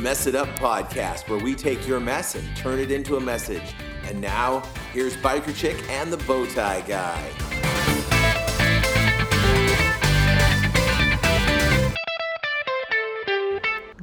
Mess It Up podcast, where we take your mess and turn it into a message. And now, here's Biker Chick and the Bowtie Guy.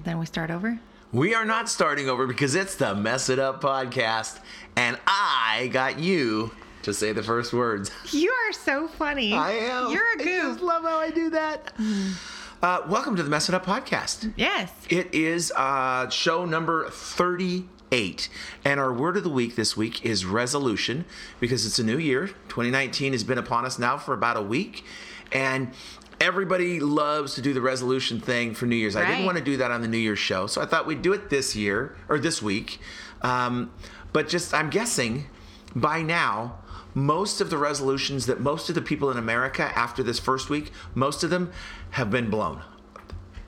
Then we start over. We are not starting over because it's the Mess It Up podcast, and I got you to say the first words. You are so funny. I am. You're a goof. just love how I do that. Mm. Uh, welcome to the Mess It Up podcast. Yes. It is uh, show number 38. And our word of the week this week is resolution because it's a new year. 2019 has been upon us now for about a week. And everybody loves to do the resolution thing for New Year's. I didn't want to do that on the New Year's show. So I thought we'd do it this year or this week. Um, but just, I'm guessing by now, most of the resolutions that most of the people in America after this first week, most of them have been blown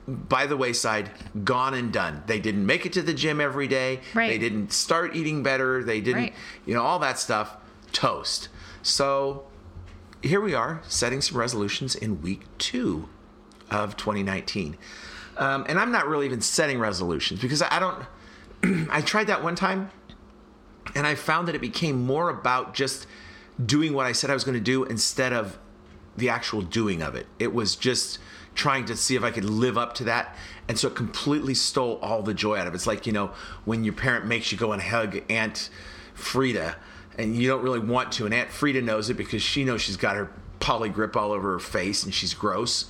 by the wayside, gone and done. They didn't make it to the gym every day. Right. They didn't start eating better. They didn't, Right. you know, all that stuff. Toast. So here we are setting some resolutions in week two of 2019. Um, and I'm not really even setting resolutions because I don't, I tried that one time and I found that it became more about just doing what I said I was going to do instead of the actual doing of it. It was just trying to see if I could live up to that. And so it completely stole all the joy out of it. It's like, you know, when your parent makes you go and hug Aunt Frida and you don't really want to. And Aunt Frida knows it because she knows she's got her Poligrip all over her face and she's gross.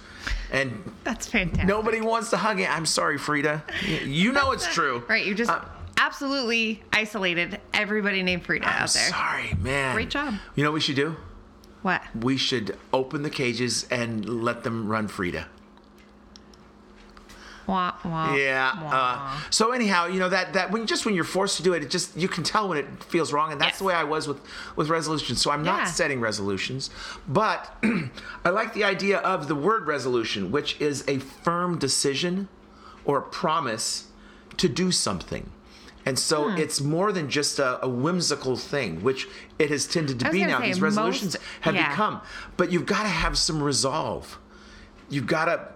And That's fantastic. nobody wants to hug it. I'm sorry, Frida. You know it's true. Right. You just Uh, absolutely isolated everybody named Frida I'm out there. sorry, man. Great job. You know what we should do? What? we should open the cages and let them run Frida. Wah, wah, Yeah. wah. Uh, so anyhow, you know that that when just when you're forced to do it, it just you can tell when it feels wrong, and that's Yes. the way I was with with resolutions. So I'm not Yeah. setting resolutions, but I like the idea of the word resolution, which is a firm decision or a promise to do something. And so Hmm. it's more than just a, a whimsical thing, which it has tended to be now. These resolutions most- have yeah. become. But you've got to have some resolve. You've got to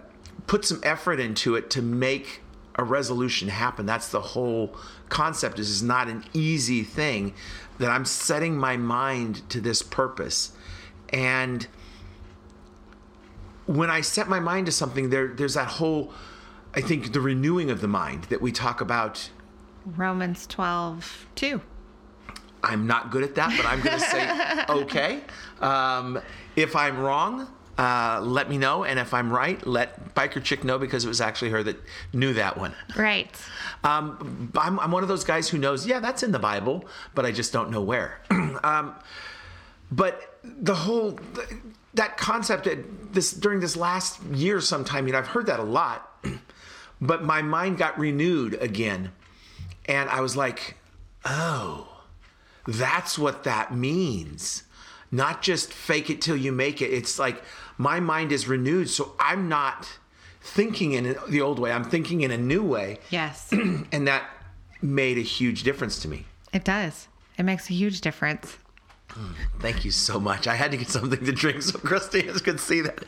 put some effort into it to make a resolution happen. That's the whole concept. This is not an easy thing that I'm setting my mind to this purpose. And when I set my mind to something, there there's that whole I think the renewing of the mind that we talk about Romans 12, 2. I'm not good at that, but I'm going to say okay. Um, if I'm wrong, uh, let me know, and if I'm right, let Biker Chick know because it was actually her that knew that one. Right. Um, I'm, I'm one of those guys who knows, yeah, that's in the Bible, but I just don't know where. um, but the whole that concept this during this last year, sometime, you know, I've heard that a lot, but my mind got renewed again, and I was like, oh. That's what that means. Not just fake it till you make it. It's like my mind is renewed, so I'm not thinking in the old way. I'm thinking in a new way. Yes. And that made a huge difference to me. it does. It makes a huge difference. Thank you so much. I had to get something to drink so Christina could see that.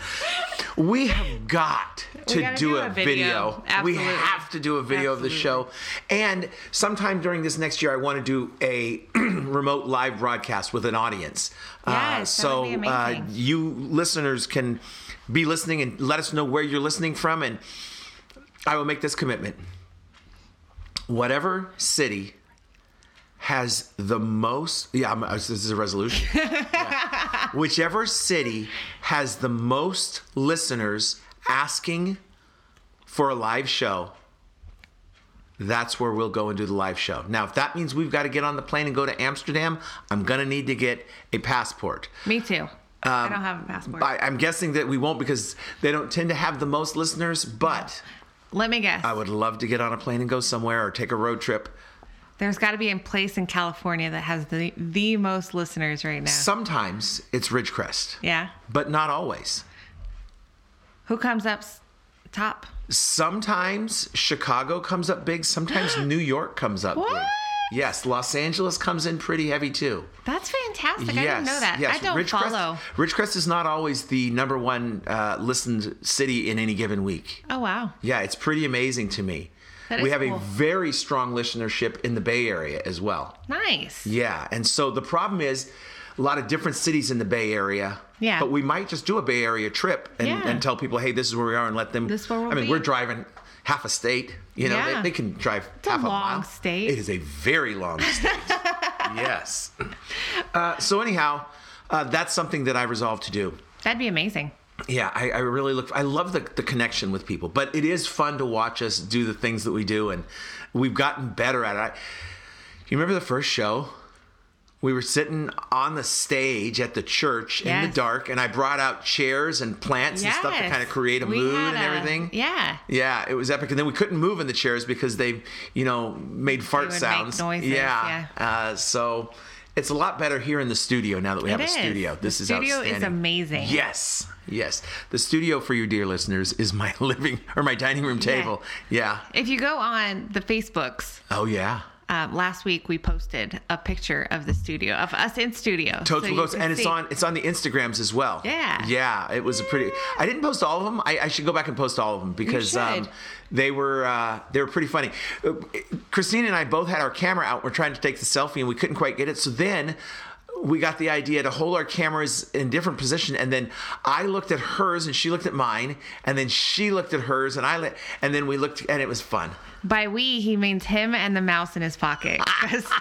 We have got to do, do a, video. video. We have to do a video of the show. And sometime during this next year, I want to do a remote live broadcast with an audience. Uh, Yes, that so uh, you listeners can be listening and let us know where you're listening from. And I will make this commitment. Whatever city has the most yeah I'm, uh, this is a resolution Yeah. whichever city has the most listeners asking for a live show that's where we'll go and do the live show now if that means we've got to get on the plane and go to amsterdam i'm going to need to get a passport Me too. I um, don't have a passport. I, i'm guessing that we won't because they don't tend to have the most listeners but Let me guess. i would love to get on a plane and go somewhere or take a road trip There's got to be a place in California that has the the most listeners right now. sometimes it's ridgecrest yeah. but not always Who comes up top? Sometimes Chicago comes up big. Sometimes New York comes up What? big. Yes, Los Angeles comes in pretty heavy too. That's fantastic. I yes, didn't know that. yes. I don't Ridgecrest, follow. Ridgecrest is not always the number one uh, listened city in any given week. Oh wow. Yeah, it's pretty amazing to me. That we have cool. a very strong listenership in the Bay Area as well. Nice. Yeah, and so the problem is a lot of different cities in the Bay Area. Yeah. But we might just do a Bay Area trip and, Yeah. and tell people, hey, this is where we are, and let them. This is where we'll I mean, be. we're driving half a state. You know, Yeah. they, they can drive a half a, long mile. state. It is a very long state. yes. Uh, so anyhow, uh, that's something that I resolved to do. That'd be amazing. Yeah, I, I really look. I love the, the connection with people, but it is fun to watch us do the things that we do, and we've gotten better at it. I, you remember the first show? We were sitting on the stage at the church in the dark, and I brought out chairs and plants and stuff to kind of create a We mood and a- everything. Yeah. Yeah, it was epic. And then we couldn't move in the chairs because they, you know, made fart sounds. noises, yeah. Uh, so it's a lot better here in the studio now that we have It a studio. This The is studio is amazing. Yes, yes. The studio for you, dear listeners, is my living or my dining room table. Yeah. If you go on the Facebooks, Oh yeah. Um, last week we posted a picture of the studio of us in studio. Totes So will you go, can and it's on it's on the Instagrams as well. Yeah. Yeah, it was a pretty. I didn't post all of them. I, I should go back and post all of them because um, they were uh, they were pretty funny. Uh, Christine and I both had our camera out. We're trying to take the selfie and we couldn't quite get it. So then. We got the idea to hold our cameras in different position, and then I looked at hers, and she looked at mine, and then she looked at hers, and I and then we looked, and it was fun. By we, he means him and the mouse in his pocket. Ah. 'cause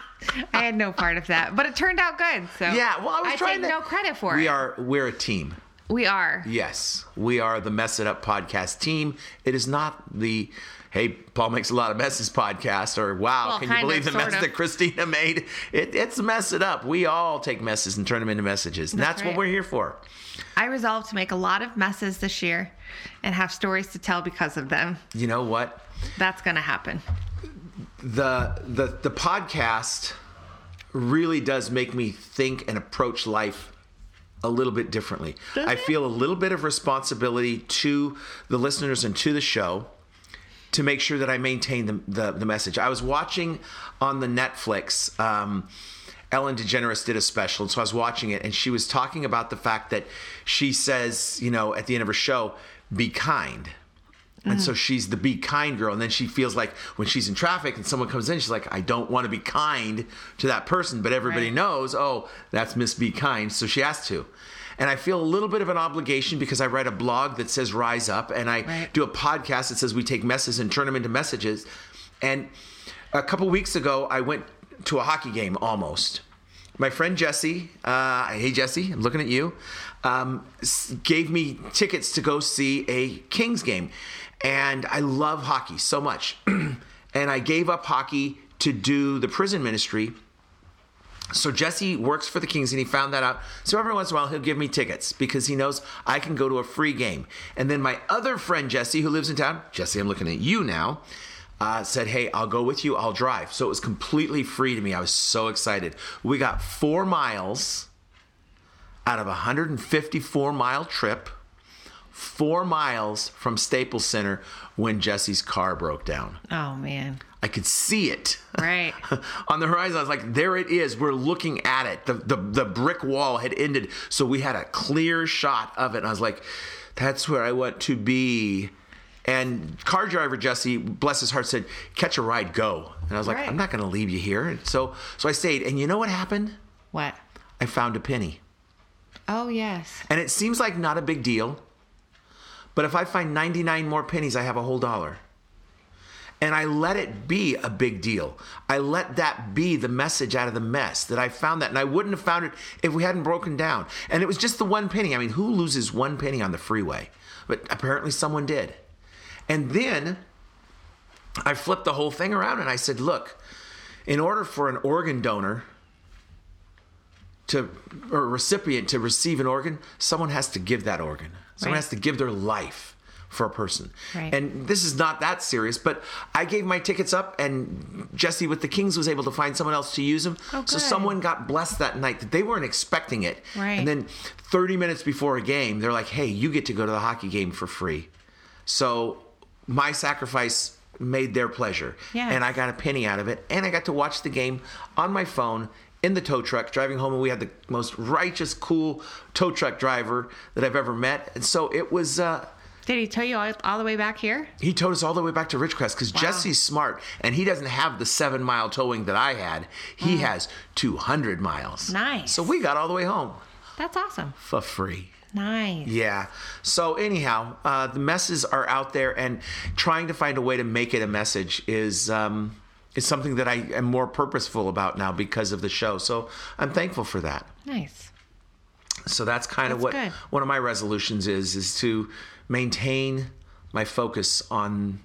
I had no part of that, but it turned out good. So Yeah, well, I was trying take to. no credit for we it. We are we're a team. We are. Yes, we are the Mess It Up podcast team. It is not the Hey, Paul makes a lot of messes podcast or wow, Well, can you believe of, the mess of. that Christina made? It, it's mess it up. We all take messes and turn them into messages. And that's, That's what we're here for. I resolved to make a lot of messes this year and have stories to tell because of them. You know what? That's going to happen. the the the podcast really does make me think and approach life a little bit differently. Does I it? feel a little bit of responsibility to the listeners and to the show to make sure that I maintain the the, the message. I was watching on the Netflix. Um, Ellen DeGeneres did a special, and so I was watching it, and she was talking about the fact that she says, you know, at the end of her show, "Be kind." And so she's the be kind girl. And then she feels like when she's in traffic and someone comes in, she's like, I don't want to be kind to that person. But everybody Right. knows, oh, that's Miss Be Kind. So she has to. And I feel a little bit of an obligation because I write a blog that says Rise Up and I Right. do a podcast that says we take messes and turn them into messages. And a couple weeks ago, I went to a hockey game almost. My friend Jesse, uh, hey Jesse, I'm looking at you, um, gave me tickets to go see a Kings game. And I love hockey so much. and I gave up hockey to do the prison ministry. So Jesse works for the Kings and he found that out. So every once in a while he'll give me tickets because he knows I can go to a free game. And then my other friend Jesse, who lives in town, Jesse, I'm looking at you now, uh, said, "Hey, I'll go with you. I'll drive." So it was completely free to me. I was so excited. We got four miles out of a 154 mile trip. Four miles from Staples Center when Jesse's car broke down. Oh, man. I could see it. Right. on the horizon. I was like, there it is. We're looking at it. The, the the brick wall had ended, so we had a clear shot of it. And I was like, that's where I want to be. And car driver Jesse, bless his heart, said, "Catch a ride, go." And I was like, Right. "I'm not going to leave you here." And so so I stayed. And you know what happened? What? I found a penny. Oh, yes. And it seems like not a big deal. But if I find 99 more pennies, I have a whole dollar. And I let it be a big deal. I let that be the message out of the mess that I found that. And I wouldn't have found it if we hadn't broken down. And it was just the one penny. I mean, who loses one penny on the freeway? But apparently someone did. And then I flipped the whole thing around and I said, look, in order for an organ donor to or a recipient to receive an organ, someone has to give that organ. Someone Right. has to give their life for a person. Right. And this is not that serious, but I gave my tickets up and Jesse with the Kings was able to find someone else to use them. Oh, so someone got blessed that night that they weren't expecting it. Right. And then 30 minutes before a game, they're like, "Hey, you get to go to the hockey game for free." So my sacrifice made their pleasure. Yes. And I got a penny out of it. And I got to watch the game on my phone in the tow truck driving home. And we had the most righteous, cool tow truck driver that I've ever met. And so it was, uh, Did he tow you all, all the way back here? He towed us all the way back to Ridgecrest because Wow. Jesse's smart and he doesn't have the seven mile towing that I had. He has 200 miles. Mm. Nice. So we got all the way home That's awesome. for free. Nice. Yeah. So anyhow, uh, the messes are out there, and trying to find a way to make it a message is um, is something that I am more purposeful about now because of the show. So I'm thankful for that. Nice. So that's kind of what good. one of my resolutions is: is to maintain my focus on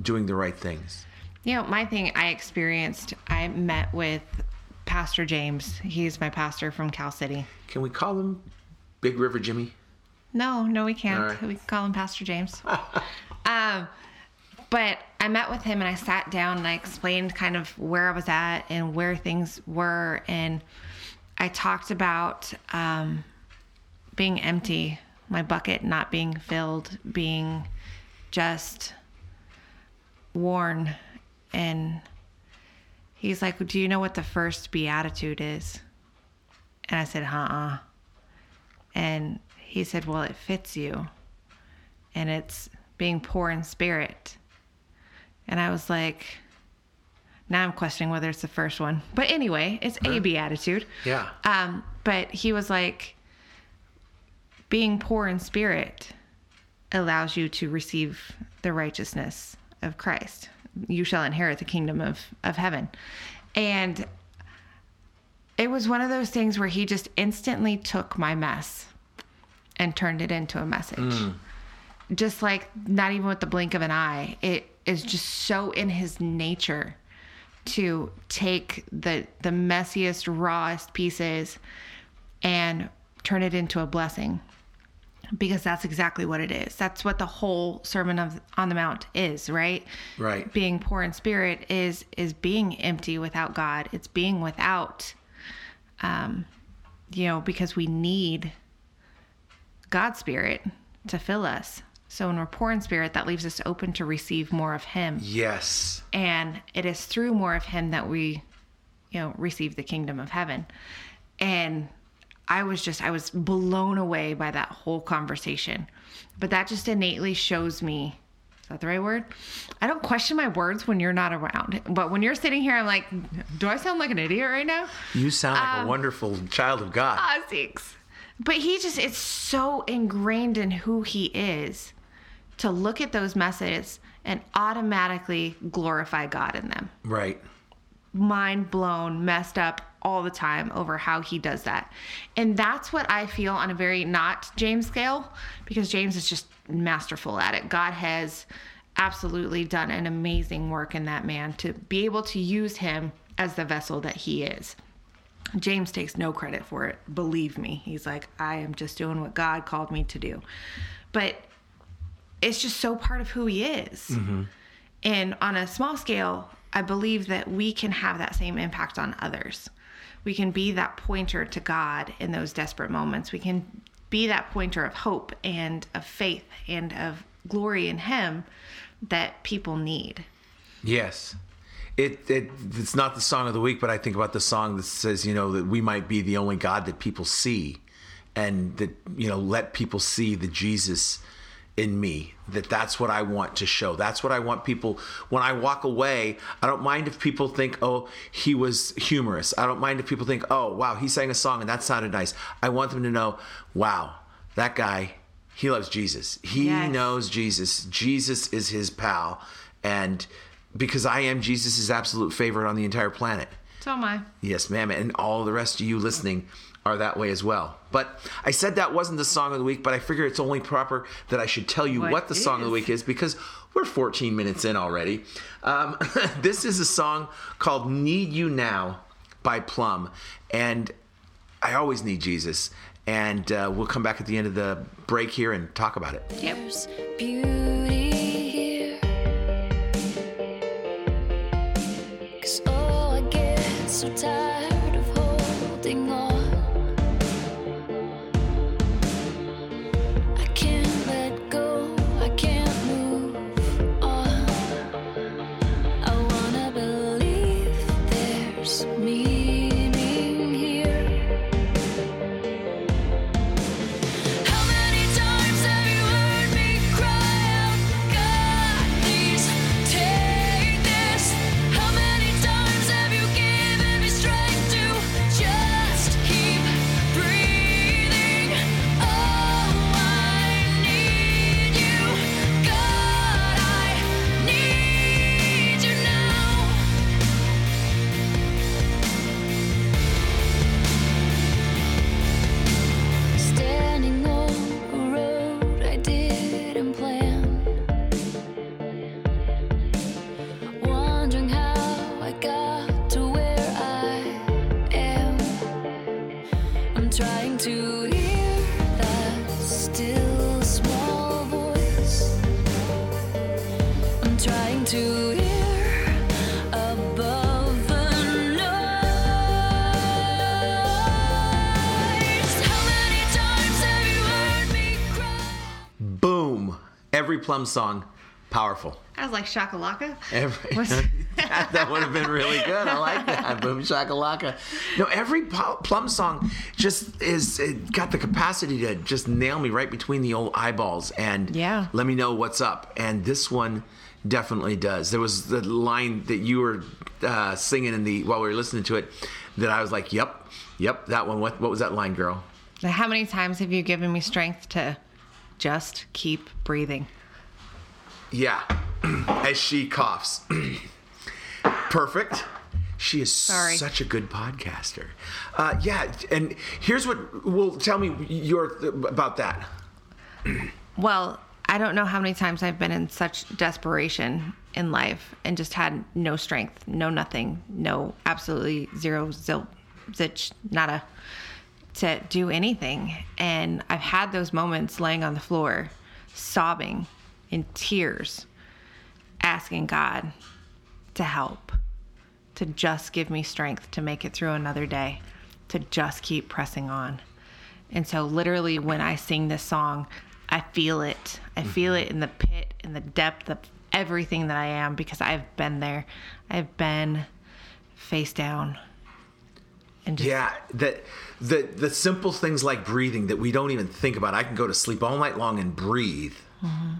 doing the right things. You know, my thing I experienced, I met with Pastor James. He's my pastor from Cal City. Can we call him Big River Jimmy? No, no, we can't. Right. We can call him Pastor James. um, but I met with him and I sat down and I explained kind of where I was at and where things were. And I talked about um, being empty, my bucket not being filled, being just worn. And he's like, Do you know what the first beatitude is? And I said, Uh uh. And he said, Well, it fits you. And it's being poor in spirit. And I was like, Now I'm questioning whether it's the first one. But anyway, it's a beatitude. Yeah. Um, but he was like, Being poor in spirit allows you to receive the righteousness of Christ. You shall inherit the kingdom of, of heaven. And it was one of those things where he just instantly took my mess and turned it into a message. Just like not even with the blink of an eye. It is just so in his nature to take the the messiest, rawest pieces and turn it into a blessing. Because that's exactly what it is. That's what the whole Sermon of on the Mount is, right? Right. Being poor in spirit is is being empty without God. It's being without um you know, because we need God's spirit to fill us. So when we're poor in spirit, that leaves us open to receive more of him. Yes. and it is through more of him that we you know receive the kingdom of heaven. And i was just i was blown away by that whole conversation. But that just innately shows me is that the right word? I don't question my words when you're not around. But when you're sitting here i'm like do i sound like an idiot right now? You sound like Um, a wonderful child of God. ah thanks. But he just it's so ingrained in who he is to look at those messages and automatically glorify god in them right. mind blown, messed up all the time over how he does that. And that's what I feel on a very not James scale because James is just masterful at it. God has absolutely done an amazing work in that man to be able to use him as the vessel that he is. James takes no credit for it. Believe me. He's like, I am just doing what God called me to do. But it's just so part of who he is. Mm-hmm. And on a small scale, I believe that we can have that same impact on others. We can be that pointer to God in those desperate moments. We can be that pointer of hope and of faith and of glory in Him that people need. Yes. It, it it's not the song of the week, but I think about the song that says, you know, that we might be the only God that people see and that, you know, let people see the Jesus in me. That that's what I want to show. That's what I want people when I walk away, I don't mind if people think, "Oh, he was humorous." I don't mind if people think, "Oh, wow, he sang a song and that sounded nice." I want them to know, "Wow, that guy, he loves Jesus. He Yes. knows Jesus. Jesus is his pal." And because I am Jesus's absolute favorite on the entire planet. So am I. Yes, ma'am. And all the rest of you listening are that way as well. But I said that wasn't the song of the week, but I figure it's only proper that I should tell you what, What the song of the week is because we're 14 minutes in already. Um, this is a song called Need You Now by Plumb. And I always need Jesus. And uh, we'll come back at the end of the break here and talk about it. Yep. Beauty here. 'Cause oh, so tired Every Plumb song, powerful. I was like shakalaka. Every, that, that would have been really good. I like that. Boom shakalaka. No, every Plumb song just is it got the capacity to just nail me right between the old eyeballs and Yeah. let me know what's up. And this one definitely does. There was the line that you were uh, singing in the while we were listening to it that I was like, "Yep, yep, that one." What what was that line, girl? How many times have you given me strength to just keep breathing? Yeah, as she coughs. Perfect. She is Sorry. such a good podcaster. Uh, yeah, and here's what. Well, tell me your about that. Well, I don't know how many times I've been in such desperation in life and just had no strength, no nothing, no absolutely zero zil, zitch, nada to do anything. And I've had those moments laying on the floor, sobbing in tears, asking God to help, to just give me strength to make it through another day, to just keep pressing on. And so, literally, when I sing this song, I feel it. I feel mm-hmm. it in the pit, in the depth of everything that I am because I've been there. I've been face down. And just, Yeah, that the the simple things like breathing that we don't even think about. I can go to sleep all night long and breathe. Mm-hmm.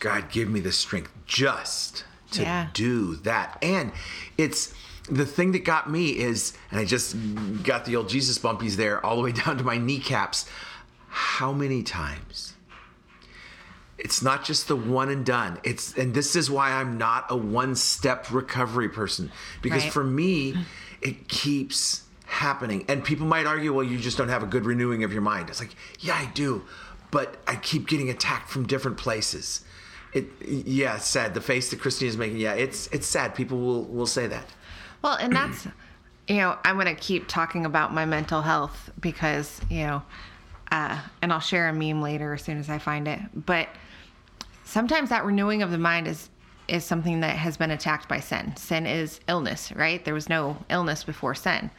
God, give me the strength just to Yeah. do that. And it's the thing that got me is, and I just got the old Jesus bumpies there all the way down to my kneecaps. How many times? It's not just the one and done. It's and this is why I'm not a one-step recovery person because Right. for me it keeps happening. And people might argue, well, you just don't have a good renewing of your mind. It's like, yeah, I do, but I keep getting attacked from different places. It yeah, it's sad. The face that Christine is making, yeah, it's it's sad. People will will say that. Well, and that's, you know, I'm to keep talking about my mental health because, you know, uh, and I'll share a meme later as soon as I find it. But sometimes that renewing of the mind is is something that has been attacked by sin. Sin is illness, right? There was no illness before sin.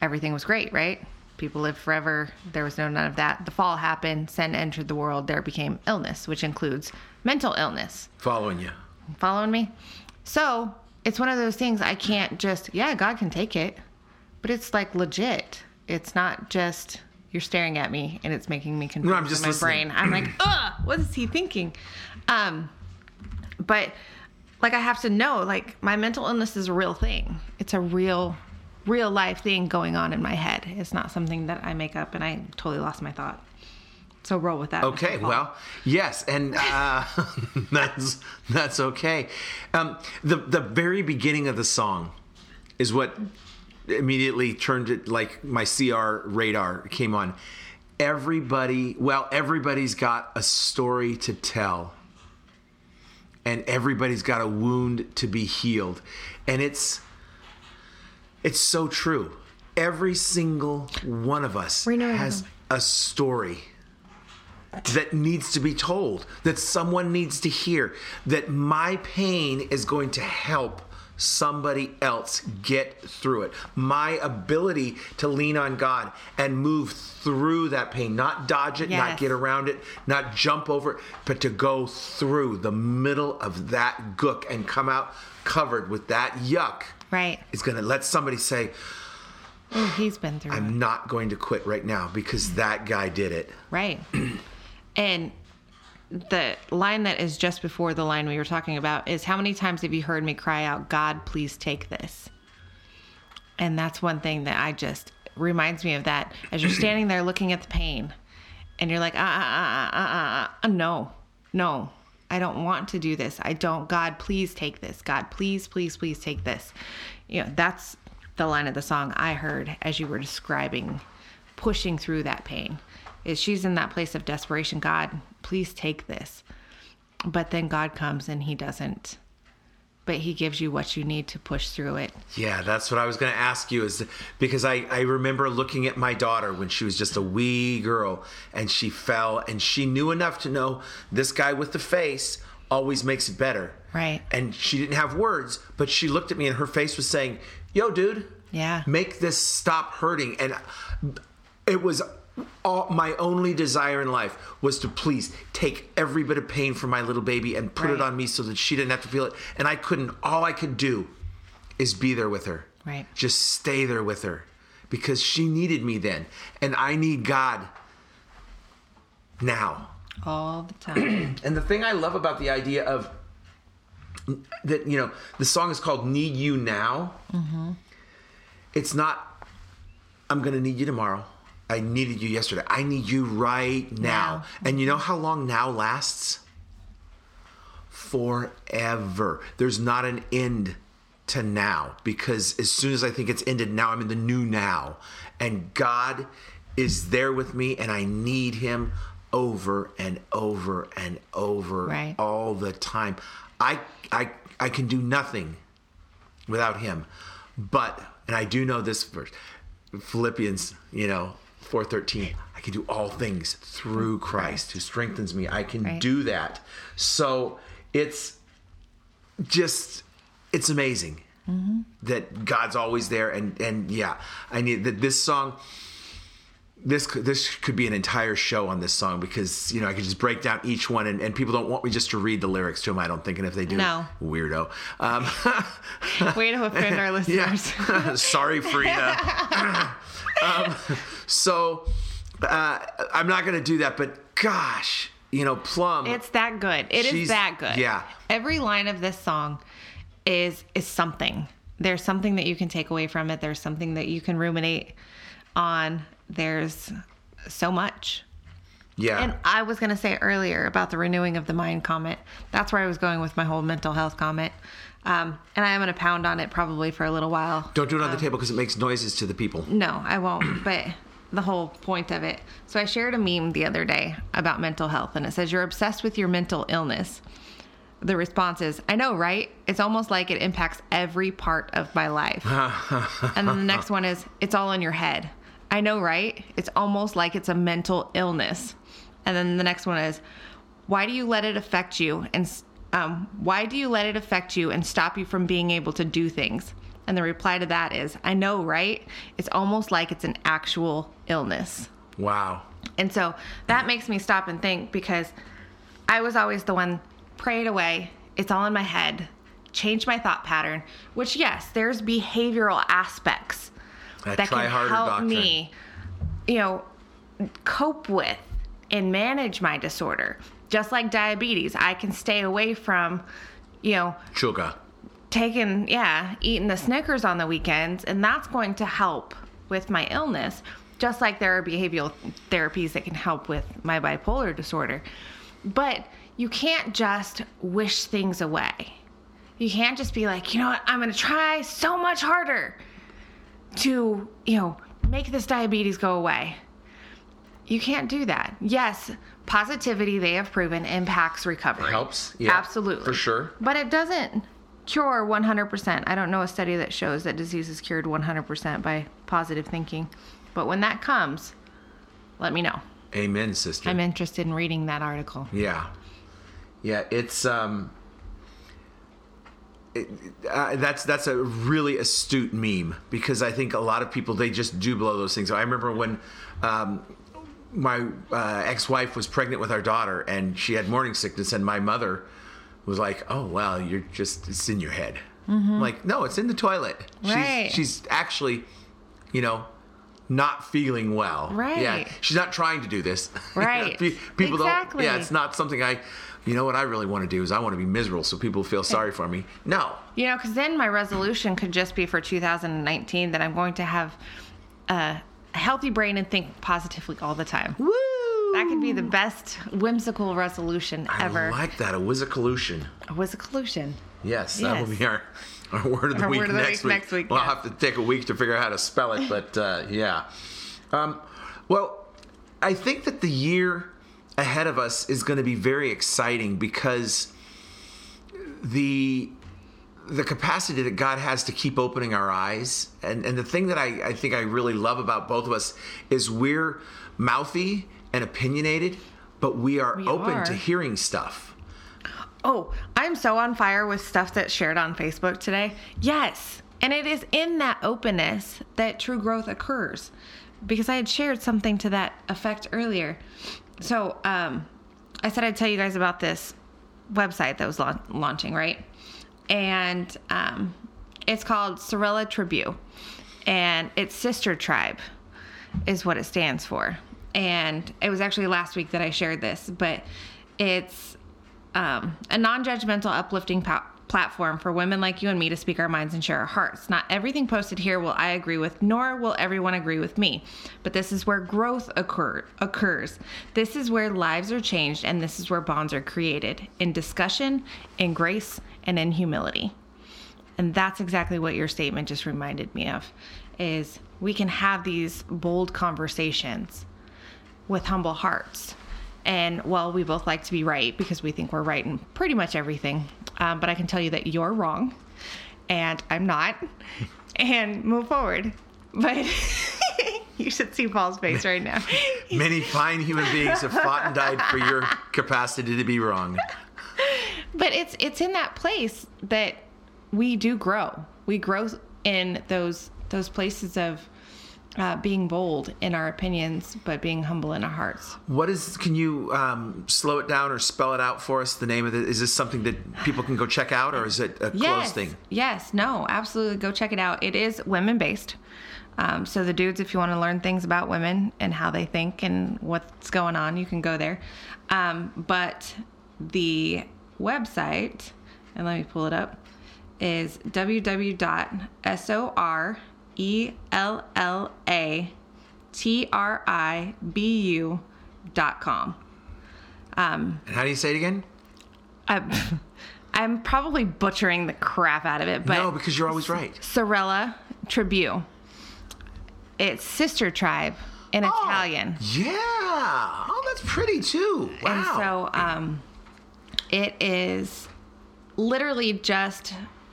Everything was great, right? People live forever. There was no none of that. The fall happened. Sin entered the world. There became illness, which includes mental illness Following you. following me so it's one of those things i can't just yeah god can take it but it's like legit it's not just you're staring at me and it's making me confused No, I'm in just my listening. brain i'm like ugh what is he thinking um but like i have to know like my mental illness is a real thing it's a real real life thing going on in my head it's not something that i make up and i totally lost my thought so roll with that Okay, well, yes, and uh, that's that's okay. Um, the the very beginning of the song is what immediately turned it like my CR radar came on. Everybody, well, everybody's got a story to tell, and everybody's got a wound to be healed, and it's it's so true. Every single one of us Renewing has a story that needs to be told, that someone needs to hear, that my pain is going to help somebody else get through it. My ability to lean on God and move through that pain, not dodge it, not get around it, not jump over it, but to go through the middle of that gook and come out covered with that yuck. Right Is going to let somebody say, Ooh, he's been through I'm not going to quit right now because that guy did it. Right. and the line that is just before the line we were talking about is how many times have you heard me cry out, God, please take this? And that's one thing that I just reminds me of that as you're standing there looking at the pain and you're like, ah, ah, ah, ah, ah, ah, no, no, I don't want to do this. I don't, God, please take this. God, please, please, please take this. You know, that's the line of the song I heard as you were describing pushing through that pain. Is she's in that place of desperation. God, please take this. But then God comes and he doesn't but he gives you what you need to push through it. Yeah, that's what I was going to ask you is because I, I remember looking at my daughter when she was just a wee girl and she fell and she knew enough to know this guy with the face always makes it better. Right. And she didn't have words, but she looked at me and her face was saying, Yo, dude, Yeah. make this stop hurting. And it was all my only desire in life was to please take every bit of pain from my little baby and put it on me so that she didn't have to feel it. And I couldn't, all I could do is be there with her. Right. Just stay there with her because she needed me then. And I need God now. All the time. And the thing I love about the idea of that, you know, the song is called Need You Now. mm-hmm. It's not, I'm going to need you tomorrow. I needed you yesterday. I need you right now. And you know how long now lasts? Forever. There's not an end to now because as soon as I think it's ended, now I'm in the new now. And God is there with me and I need Him over and over and over Right. all the time. I, I, I can do nothing without him. But and I do know this verse, Philippians, you know, four thirteen. I can do all things through Christ who strengthens me. I can Right. do that. So it's just it's amazing that God's always there. And and yeah, I need that this song. This could, this could be an entire show on this song because you know I could just break down each one and, and people don't want me just to read the lyrics to them. I don't think, and if they do, No. weirdo. Um, Way to offend our listeners. yeah. Sorry, Frida. Um, so uh, I'm not going to do that, but gosh, you know, Plumb. It's that good. It is that good. yeah. Every line of this song is is something. There's something that you can take away from it. There's something that you can ruminate on. There's so much. yeah. And I was going to say earlier about the renewing of the mind comment. That's where I was going with my whole mental health comment. Um, and I am going to pound on it probably for a little while. don't do it on the table because it makes noises to the people. No, I won't. But the whole point of it. So I shared a meme the other day about mental health, and it says, You're obsessed with your mental illness. The response is, I know, right? It's almost like it impacts every part of my life. and then the next one is, It's all in your head. I know, right? It's almost like it's a mental illness. And then the next one is, Why do you let it affect you? And um, why do you let it affect you and stop you from being able to do things? And the reply to that is, I know, right? It's almost like it's an actual illness. Wow. And so that makes me stop and think because I was always the one pray it away. It's all in my head. Change my thought pattern, which yes, there's behavioral aspects That that can help doctrine. me, you know, cope with and manage my disorder. Just like diabetes, I can stay away from, you know, Sugar. taking yeah eating the snickers on the weekends and that's going to help with my illness just like there are behavioral therapies that can help with my bipolar disorder. But you can't just wish things away. You can't just be like you know what? I'm going to try so much harder to you know make this diabetes go away. You can't do that. Yes positivity they have proven impacts recovery Helps, yeah, absolutely for sure. but it doesn't cure 100%. I don't know a study that shows that disease is cured 100% by positive thinking. But when that comes, let me know. Amen, sister. I'm interested in reading that article. Yeah, yeah. It's um, it, uh, that's that's a really astute meme because I think a lot of people they just do blow those things. I remember when um, my uh, ex-wife was pregnant with our daughter and she had morning sickness, and my mother was like, "Oh well, you're just it's in your head." I'm like, no, it's in the toilet. Right. She's, she's actually, you know. Not feeling well. right Yeah. She's not trying to do this. Right. Pe- People Exactly. don't. Yeah. It's not something I. You know what I really want to do is I want to be miserable so people feel sorry for me. No. You know, because then my resolution could just be for 2019 that I'm going to have a healthy brain and think positively all the time. Woo! That could be the best whimsical resolution ever. I like that. A whizzicolution. A whimsicolution. Yes, that will be our, our word of the Our week word of the next week week. next week, We'll yeah. have to take a week to figure out how to spell it, but uh, yeah. Um, well, I think that the year ahead of us is going to be very exciting because the the capacity that God has to keep opening our eyes. And, and the thing that I, I think I really love about both of us is we're mouthy and opinionated, but we are We open are. to hearing stuff. Oh, I'm so on fire with stuff that's shared on Facebook today. Yes. And it is in that openness that true growth occurs. Because I had shared something to that effect earlier. So, um, I said I'd tell you guys about this website that was la- launching, right? And um, it's called Sorella Tribute. And it's Sister Tribe is what it stands for. And it was actually last week that I shared this, but it's um, a non judgmental, uplifting platform for women like you and me to speak our minds and share our hearts. Not everything posted here will I agree with, nor will everyone agree with me. But this is where growth occur- occurs. This is where lives are changed, and this is where bonds are created in discussion, in grace, and in humility. And that's exactly what your statement just reminded me of is we can have these bold conversations with humble hearts. And well, we both like to be right because we think we're right in pretty much everything. Um, but I can tell you that you're wrong and I'm not, and move forward. But you should see Paul's face right now. Many fine human beings have fought and died for your capacity to be wrong. but it's it's in that place that we do grow. We grow in those those places of uh, being bold in our opinions, but being humble in our hearts. What is? Can you um, slow it down or spell it out for us? The name of it. Is this something that people can go check out, or is it a closed thing? Yes, no, absolutely. Go check it out. It is women based. Um, so the dudes, if you want to learn things about women and how they think and what's going on, you can go there. Um, but the website, and let me pull it up, is www.sorella.tribu.com. And how do you say it again? I'm, I'm probably butchering the crap out of it, but no, because you're always right. Sorella Tribute. It's sister tribe in Italian. Yeah. Oh, that's pretty too. Wow. And so um, it is literally just,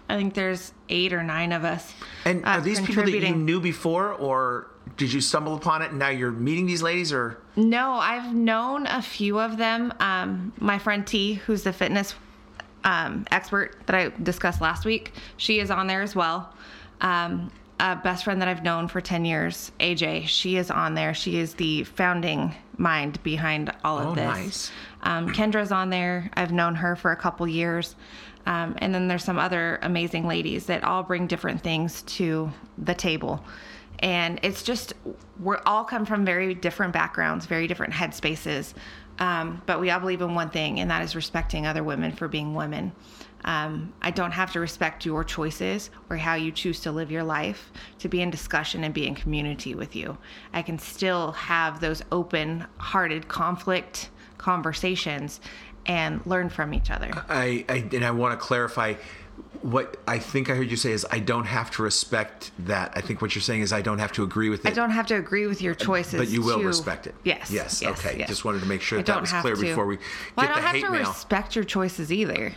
I think there's eight or nine of us. And uh, are these people that you knew before, or did you stumble upon it and now you're meeting these ladies, or? No, I've known a few of them. Um, my friend T, who's the fitness um, expert that I discussed last week, she is on there as well. Um, a best friend that I've known for 10 years, AJ, she is on there. She is the founding mind behind all Oh, of this. nice. Um, Kendra's on there. I've known her for a couple years. Um, and then there's some other amazing ladies that all bring different things to the table. And it's just, we're all come from very different backgrounds, very different headspaces. Um, but we all believe in one thing, and that is respecting other women for being women. Um, I don't have to respect your choices or how you choose to live your life to be in discussion and be in community with you. I can still have those open hearted conflict conversations and learn from each other. I, I and I want to clarify what I think I heard you say is I don't have to respect that. I think what you're saying is I don't have to agree with it. I don't have to agree with your choices. but you will to- respect it. Yes. Yes. yes, okay. yes. Just wanted to make sure that, that was clear to. before we Well, get I don't have to mail. respect your choices either.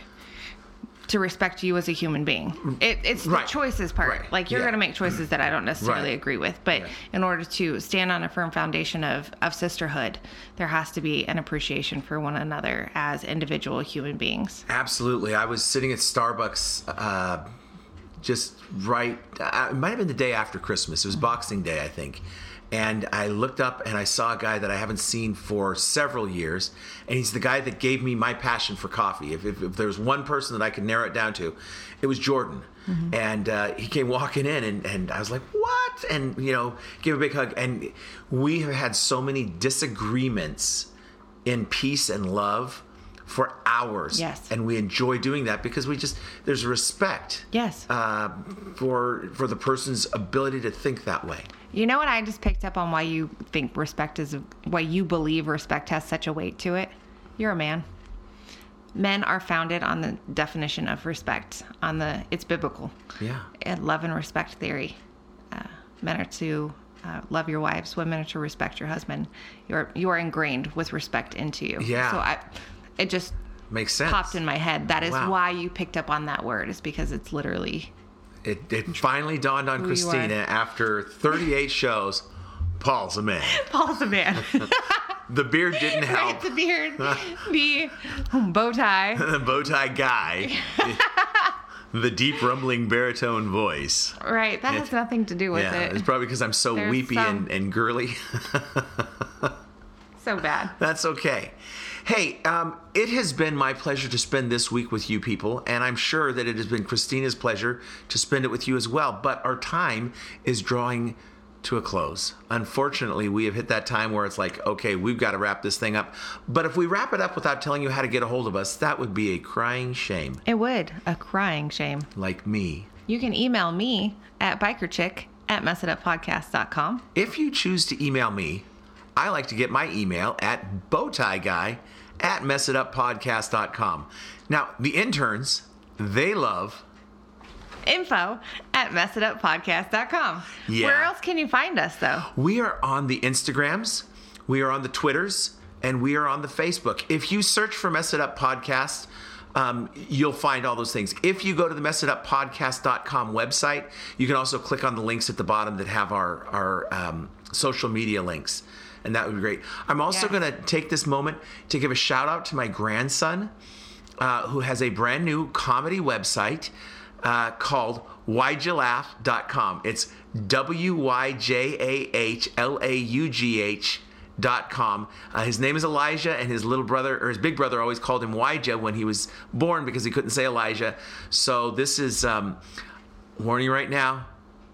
To respect you as a human being, it, it's the choices part. Right. Like you're Yeah. going to make choices that I don't necessarily Right. agree with, but Yeah. in order to stand on a firm foundation of of sisterhood, there has to be an appreciation for one another as individual human beings. Absolutely. I was sitting at Starbucks uh, just right, it might have been the day after Christmas. It was Boxing Day, I think. And I looked up and I saw a guy that I haven't seen for several years. And he's the guy that gave me my passion for coffee. If, if, if there was one person that I could narrow it down to, it was Jordan. And uh, he came walking in and, and I was like, what? And, you know, give a big hug. And we have had so many disagreements in peace and love for hours Yes. and we enjoy doing that because we just there's respect Yes. uh, for for the person's ability to think that way You know what I just picked up on why you think respect is why you believe respect has such a weight to it? You're a man. Men are founded on the definition of respect, on the it's biblical. yeah And love and respect theory. Uh, men are to uh, love your wives. Women are to respect your husband. You're you are ingrained with respect into you. Yeah. So I, it just makes sense. popped in my head. That is Wow. why you picked up on that word, is because it's literally It, it finally dawned on Christina after 38 shows. Paul's a man. Paul's a man. The beard didn't help. right, the beard, the bow tie. the bow tie guy, the deep rumbling baritone voice. Right, that has nothing to do with Yeah, it. it's probably because I'm so There's weepy some- and, and girly. so bad. That's okay. Hey, um, it has been my pleasure to spend this week with you people, and I'm sure that it has been Christina's pleasure to spend it with you as well. But our time is drawing to a close. Unfortunately, we have hit that time where it's like, okay, we've got to wrap this thing up. But if we wrap it up without telling you how to get a hold of us, that would be a crying shame, It would. A crying shame. like me. You can email me at bikerchick at messituppodcast.com. If you choose to email me, I like to get my email at bowtieguy at messituppodcast.com. Now, the interns, they love Info at messituppodcast.com. Yeah. Where else can you find us, though? We are on the Instagrams, we are on the Twitters, and we are on the Facebook. If you search for Mess It Up Podcast, um, you'll find all those things. If you go to the messituppodcast.com website, you can also click on the links at the bottom that have our, our um, social media links, and that would be great. I'm also Yes. going to take this moment to give a shout out to my grandson, uh, who has a brand new comedy website uh, called wyjahlaugh.com. It's W Y J A H L A U G H. Dot com. Uh, his name is Elijah, and his little brother or his big brother always called him Wyjah when he was born because he couldn't say Elijah. So this is um, warning right now.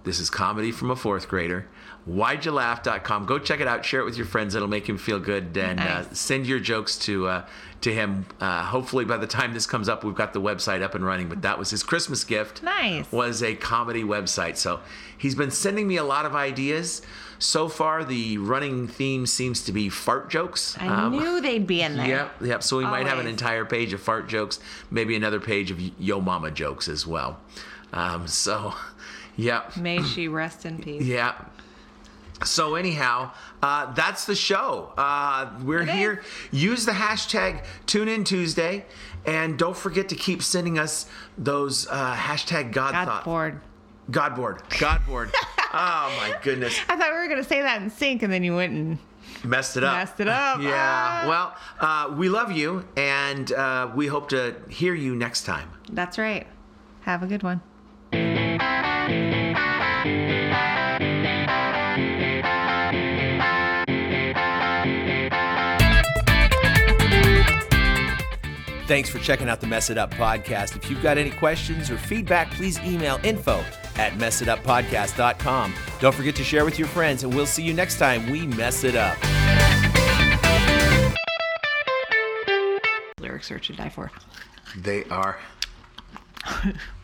This is comedy from a fourth grader. Wyjahlaugh.com. Go check it out. Share it with your friends. It'll make him feel good. And uh, send your jokes to uh, to him. Uh, hopefully, by the time this comes up, we've got the website up and running. But that was his Christmas gift. Nice. Was a comedy website. So he's been sending me a lot of ideas. So far, the running theme seems to be fart jokes. I Um, knew they'd be in there. Yep, yep. So we might have an entire page of fart jokes, maybe another page of yo mama jokes as well. Um, so, yep. May she rest in peace. Yeah. So anyhow, uh, that's the show. Uh, we're is. here. Use the hashtag Tune In Tuesday, and don't forget to keep sending us those uh, hashtag God, God thought. bored. God board. God board. oh my goodness, I thought we were going to say that in sync, and then you went and messed it up. Messed it up. yeah. Ah. Well, uh, we love you, and uh, we hope to hear you next time. that's right. Have a good one. Thanks for checking out the Mess It Up podcast. If you've got any questions or feedback, please email info at messituppodcast.com. Don't forget to share with your friends, and we'll see you next time we mess it up. Lyrics are to die for. They are.